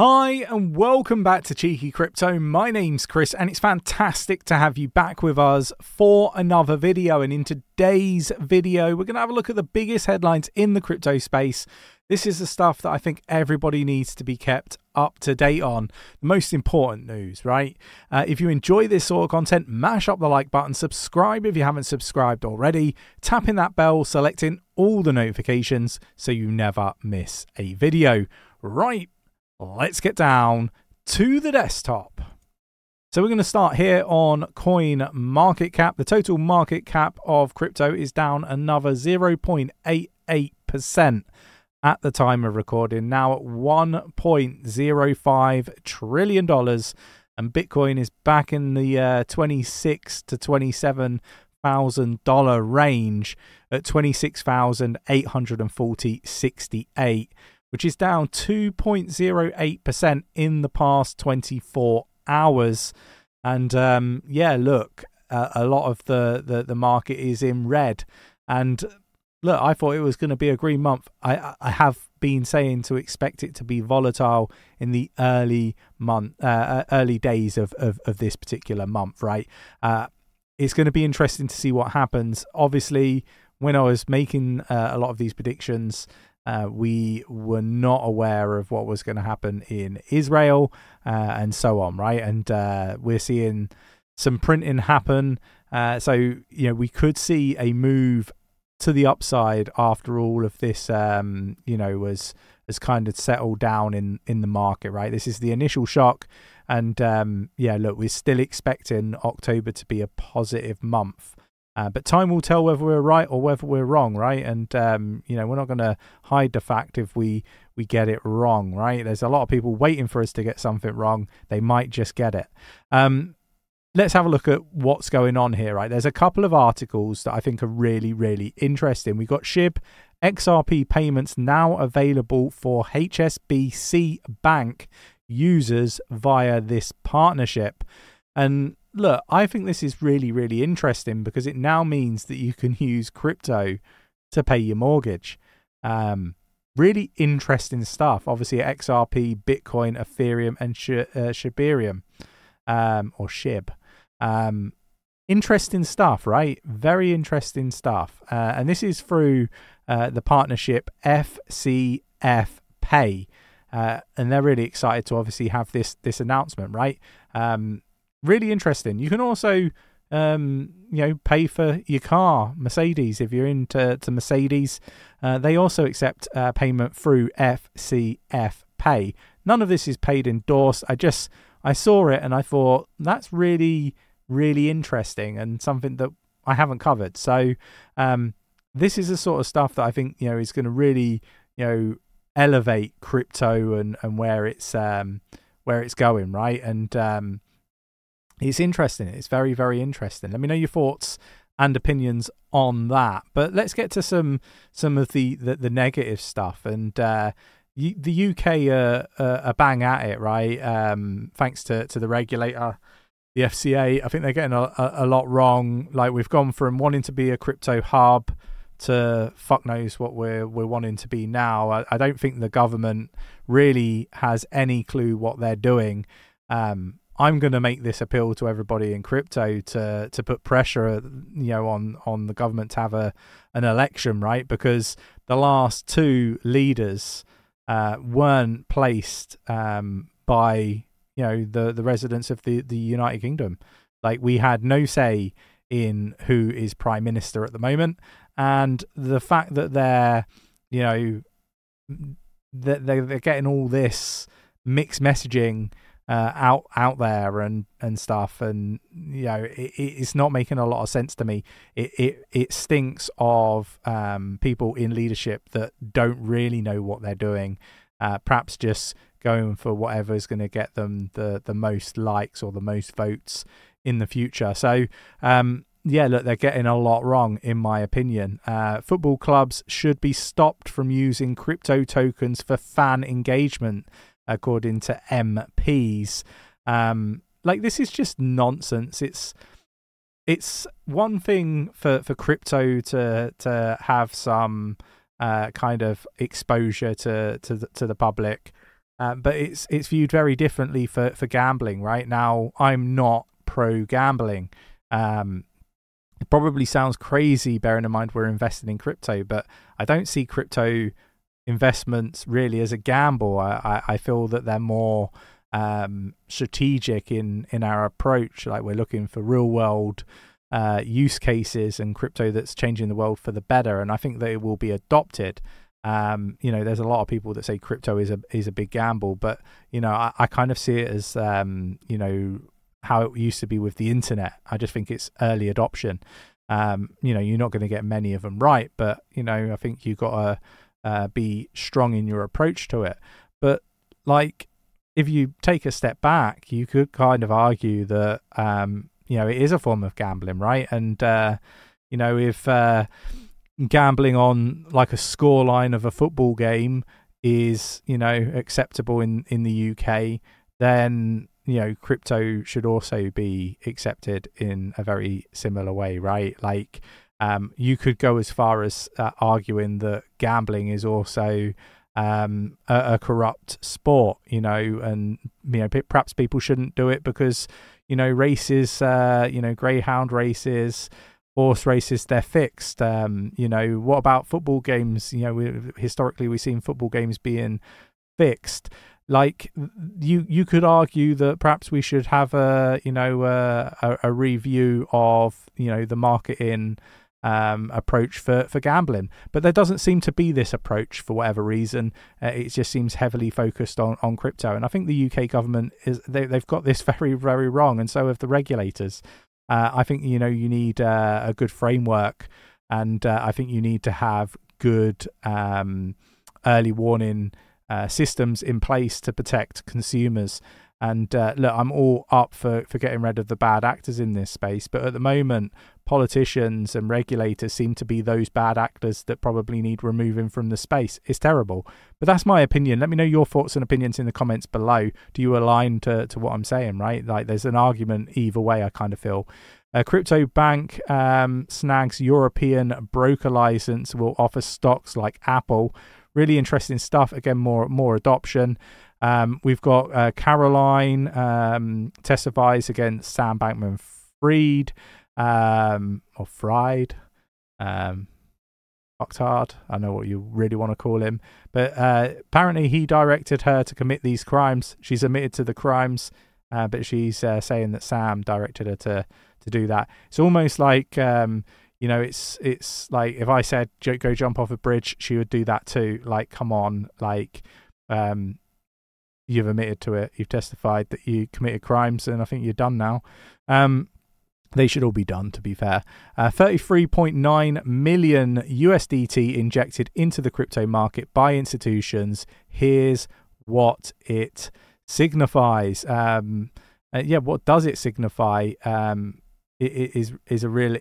Hi, and welcome back to Cheeky Crypto. My name's Chris, and it's fantastic to have you back with us for another video. And in today's video, we're going to have a look at the biggest headlines in the crypto space. This is the stuff that I think everybody needs to be kept up to date on. The most important news, right? Uh, if you enjoy this sort of content, mash up the like button, subscribe if you haven't subscribed already, tapping that bell, selecting all the notifications so you never miss a video. Right let's get down to the desktop. So we're going to start here on coin market cap. The total market cap of crypto is down another 0.88% at the time of recording, now at 1.05 trillion dollars and Bitcoin is back in the uh, 26 to 27 thousand dollar range at 26,840.68 which is down 2.08% in the past 24 hours. And um, yeah, look, uh, a lot of the, the, the market is in red. And look, I thought it was going to be a green month. I I have been saying to expect it to be volatile in the early month, uh, uh early days of, of, of this particular month, right? Uh, it's going to be interesting to see what happens. Obviously, when I was making uh, a lot of these predictions, uh, we were not aware of what was going to happen in Israel uh, and so on, right? And uh, we're seeing some printing happen. Uh, so, you know, we could see a move to the upside after all of this, um, you know, was has kind of settled down in, in the market, right? This is the initial shock. And um, yeah, look, we're still expecting October to be a positive month. Uh, but time will tell whether we're right or whether we're wrong, right? And um, you know, we're not going to hide the fact if we we get it wrong, right? There's a lot of people waiting for us to get something wrong. They might just get it. Um, let's have a look at what's going on here, right? There's a couple of articles that I think are really, really interesting. We've got SHIB XRP payments now available for HSBC Bank users via this partnership. And look, I think this is really, really interesting because it now means that you can use crypto to pay your mortgage. Um, really interesting stuff. Obviously, XRP, Bitcoin, Ethereum, and Sh- uh, Shibarium, um, or Shib. Um, interesting stuff, right? Very interesting stuff. Uh, and this is through uh, the partnership FCF Pay. Uh, and they're really excited to obviously have this this announcement, right? Um, really interesting. You can also um, you know, pay for your car, Mercedes. If you're into to Mercedes, uh, they also accept uh, payment through FCF Pay. None of this is paid endorsed. I just I saw it and I thought that's really really interesting and something that I haven't covered. So um, this is the sort of stuff that I think you know is going to really you know elevate crypto and and where it's um, where it's going, right? And um, it's interesting. It's very, very interesting. Let me know your thoughts and opinions on that. But let's get to some some of the the, the negative stuff. And uh, the UK are, are, bang at it, right? Um, thanks to to the regulator, the FCA. I think they're getting a, a, a lot wrong. Like we've gone from wanting to be a crypto hub to fuck knows what we're we're wanting to be now. I, I don't think the government really has any clue what they're doing. Um, I'm going to make this appeal to everybody in crypto to to put pressure, you know, on on the government to have a an election, right? Because the last two leaders uh, weren't placed um, by you know the the residents of the the United Kingdom. Like we had no say in who is prime minister at the moment, and the fact that they're you know that they're, they're getting all this mixed messaging uh, out out there and and stuff. And you know it, it's not making a lot of sense to me. It it, it stinks of um, people in leadership that don't really know what they're doing uh, perhaps just going for whatever is going to get them the the most likes or the most votes in the future. So um, yeah, look, they're getting a lot wrong, in my opinion. Uh, football clubs should be stopped from using crypto tokens for fan engagement according to MPs. Um, like this is just nonsense. It's it's one thing for, for crypto to to have some uh, kind of exposure to to the, to the public, Um, but it's it's viewed very differently for, for gambling. Right now, I'm not pro gambling. Um, it probably sounds crazy, bearing in mind we're investing in crypto, but I don't see crypto investments really as a gamble. I, I, I feel that they're more um, strategic in in our approach. Like we're looking for real world uh, use cases and crypto that's changing the world for the better. And I think that it will be adopted. Um, you know, there's a lot of people that say crypto is a is a big gamble, but you know, I, I kind of see it as um, you know how it used to be with the internet. I just think it's early adoption. Um, you know, you're not going to get many of them right, but you know, I think you've got to uh, be strong in your approach to it. But like, if you take a step back, you could kind of argue that um, you know it is a form of gambling, right? And uh, you know if uh, gambling on like a scoreline of a football game is you know acceptable in in the UK, then you know crypto should also be accepted in a very similar way, right? Like um, you could go as far as uh, arguing that gambling is also um, a, a, corrupt sport, you know, and you know perhaps people shouldn't do it because you know races, uh, you know greyhound races, horse races, they're fixed. Um, you know, what about football games? You know, we, historically we've seen football games being fixed. Like you, you could argue that perhaps we should have a, you know, uh, a, a review of, you know, the market in um, approach for, for gambling. But there doesn't seem to be this approach for whatever reason. Uh, it just seems heavily focused on, on crypto. And I think the UK government is they, they've got this very, very wrong. And so have the regulators. Uh, I think, you know, you need uh, a good framework and uh, I think you need to have good um, early warning uh, systems in place to protect consumers. And uh, look, I'm all up for, for getting rid of the bad actors in this space, but at the moment, politicians and regulators seem to be those bad actors that probably need removing from the space. It's terrible. But that's my opinion. Let me know your thoughts and opinions in the comments below. Do you align to, to what I'm saying, right? Like there's an argument either way, I kind of feel. A crypto bank um, snags European broker license will offer stocks like Apple. Really interesting stuff. Again, more more adoption. Um, we've got uh, Caroline um, testifies against Sam Bankman Freed um, or Fried. Um, hard. I know what you really want to call him. But uh, apparently, he directed her to commit these crimes. She's admitted to the crimes, uh, but she's uh, saying that Sam directed her to to do that. It's almost like um, you know, it's it's like if I said go jump off a bridge, she would do that too. Like, come on, like um, you've admitted to it. You've testified that you committed crimes, and I think you're done now. Um, they should all be done, to be fair. Uh, 33.9 million USDT injected into the crypto market by institutions. Here's what it signifies. Um, uh, yeah, what does it signify? Um, it, it is is a real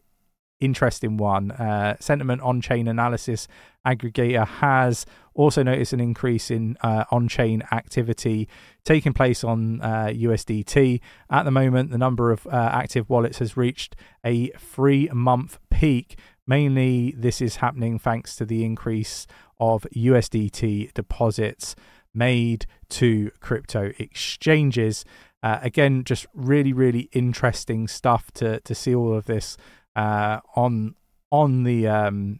interesting one. Uh, Santiment on chain analysis aggregator has also noticed an increase in uh, on chain activity taking place on uh, USDT. At the moment, the number of uh, active wallets has reached a three month peak. Mainly, this is happening thanks to the increase of USDT deposits made to crypto exchanges. Uh, again, just really, really interesting stuff to to see all of this uh, on on the um,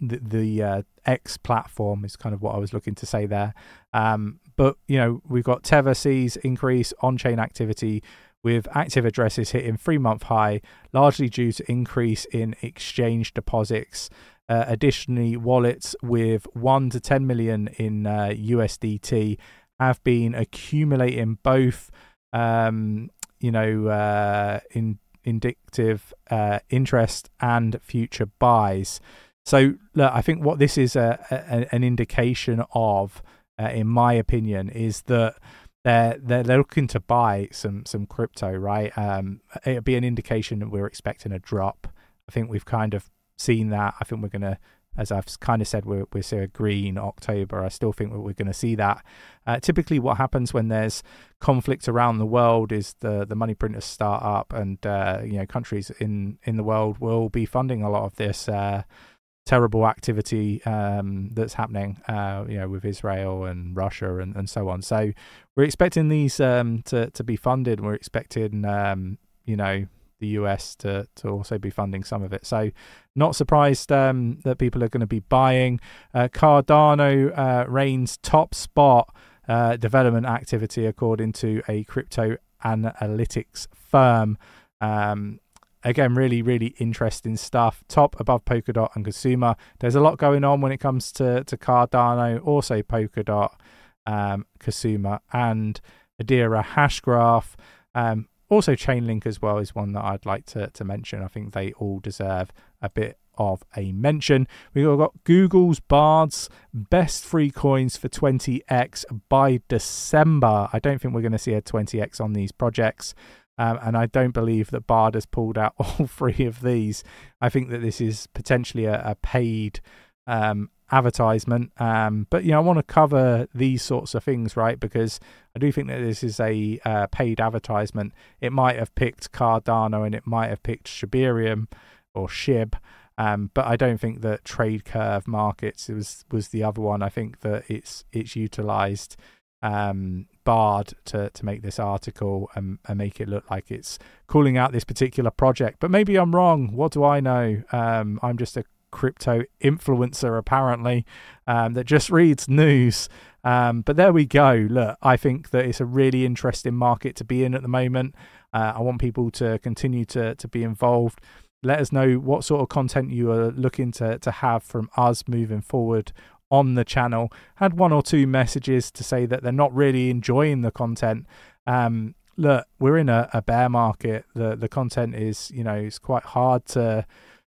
the, the uh, X platform is kind of what I was looking to say there. Um, but you know we've got Tether sees increase on-chain activity with active addresses hitting three-month high, largely due to increase in exchange deposits. Uh, additionally, wallets with one to 10 million in uh, USDT have been accumulating both, um, you know, uh, in indicative uh, interest and future buys. So, look, I think what this is a, a, an indication of, uh, in my opinion, is that they're, they're looking to buy some some crypto, right? Um, it'll be an indication that we're expecting a drop. I think we've kind of seen that. I think we're going to as I've kind of said, we're, we're seeing a green October. I still think we're going to see that. Uh, typically, what happens when there's conflict around the world is the, the money printers start up, and uh, you know countries in, in the world will be funding a lot of this uh, terrible activity um, that's happening, uh, you know, with Israel and Russia and, and so on. So we're expecting these um, to to be funded. We're expecting, um, you know, the US to to also be funding some of it. So not surprised um, that people are going to be buying. Uh, Cardano uh, reigns top spot uh, development activity according to a crypto analytics firm. Um, again, really, really interesting stuff. Top above Polkadot and Kusama. There's a lot going on when it comes to, to Cardano, also Polkadot, um, Kusama, and Hedera Hashgraph. Um, also, Chainlink as well is one that I'd like to, to mention. I think they all deserve a bit of a mention. We've got Google's Bards best free coins for 20x by December. I don't think we're going to see a 20x on these projects. Um, and I don't believe that Bard has pulled out all three of these. I think that this is potentially a, a paid um, advertisement. Um, but you know, I want to cover these sorts of things, right? Because I do think that this is a uh, paid advertisement. It might have picked Cardano and it might have picked Shibarium or Shib. Um, but I don't think that Trade Curve Markets was was the other one. I think that it's it's utilized um, Bard to to make this article and, and, make it look like it's calling out this particular project. But maybe I'm wrong. What do I know? Um, I'm just a crypto influencer apparently um, that just reads news. Um, but there we go. Look, I think that it's a really interesting market to be in at the moment. Uh, I want people to continue to to be involved. Let us know what sort of content you are looking to to have from us moving forward on the channel. Had one or two messages to say that they're not really enjoying the content. Um, look, we're in a, a bear market. The the content is, you know, it's quite hard to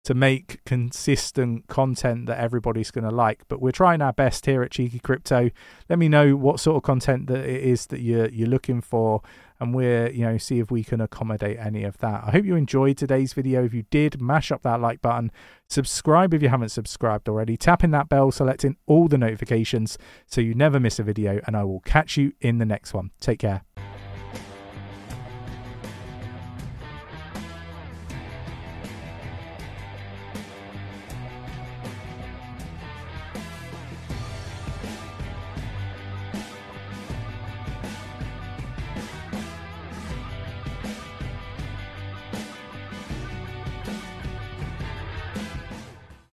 to make consistent content that everybody's going to like. But we're trying our best here at Cheeky Crypto. Let me know what sort of content that it is that you're you're looking for, and we're you know see if we can accommodate any of that. I hope you enjoyed today's video. If you did, mash up that like button. Subscribe if you haven't subscribed already. Tapping that bell, selecting all the notifications so you never miss a video, and I will catch you in the next one. Take care.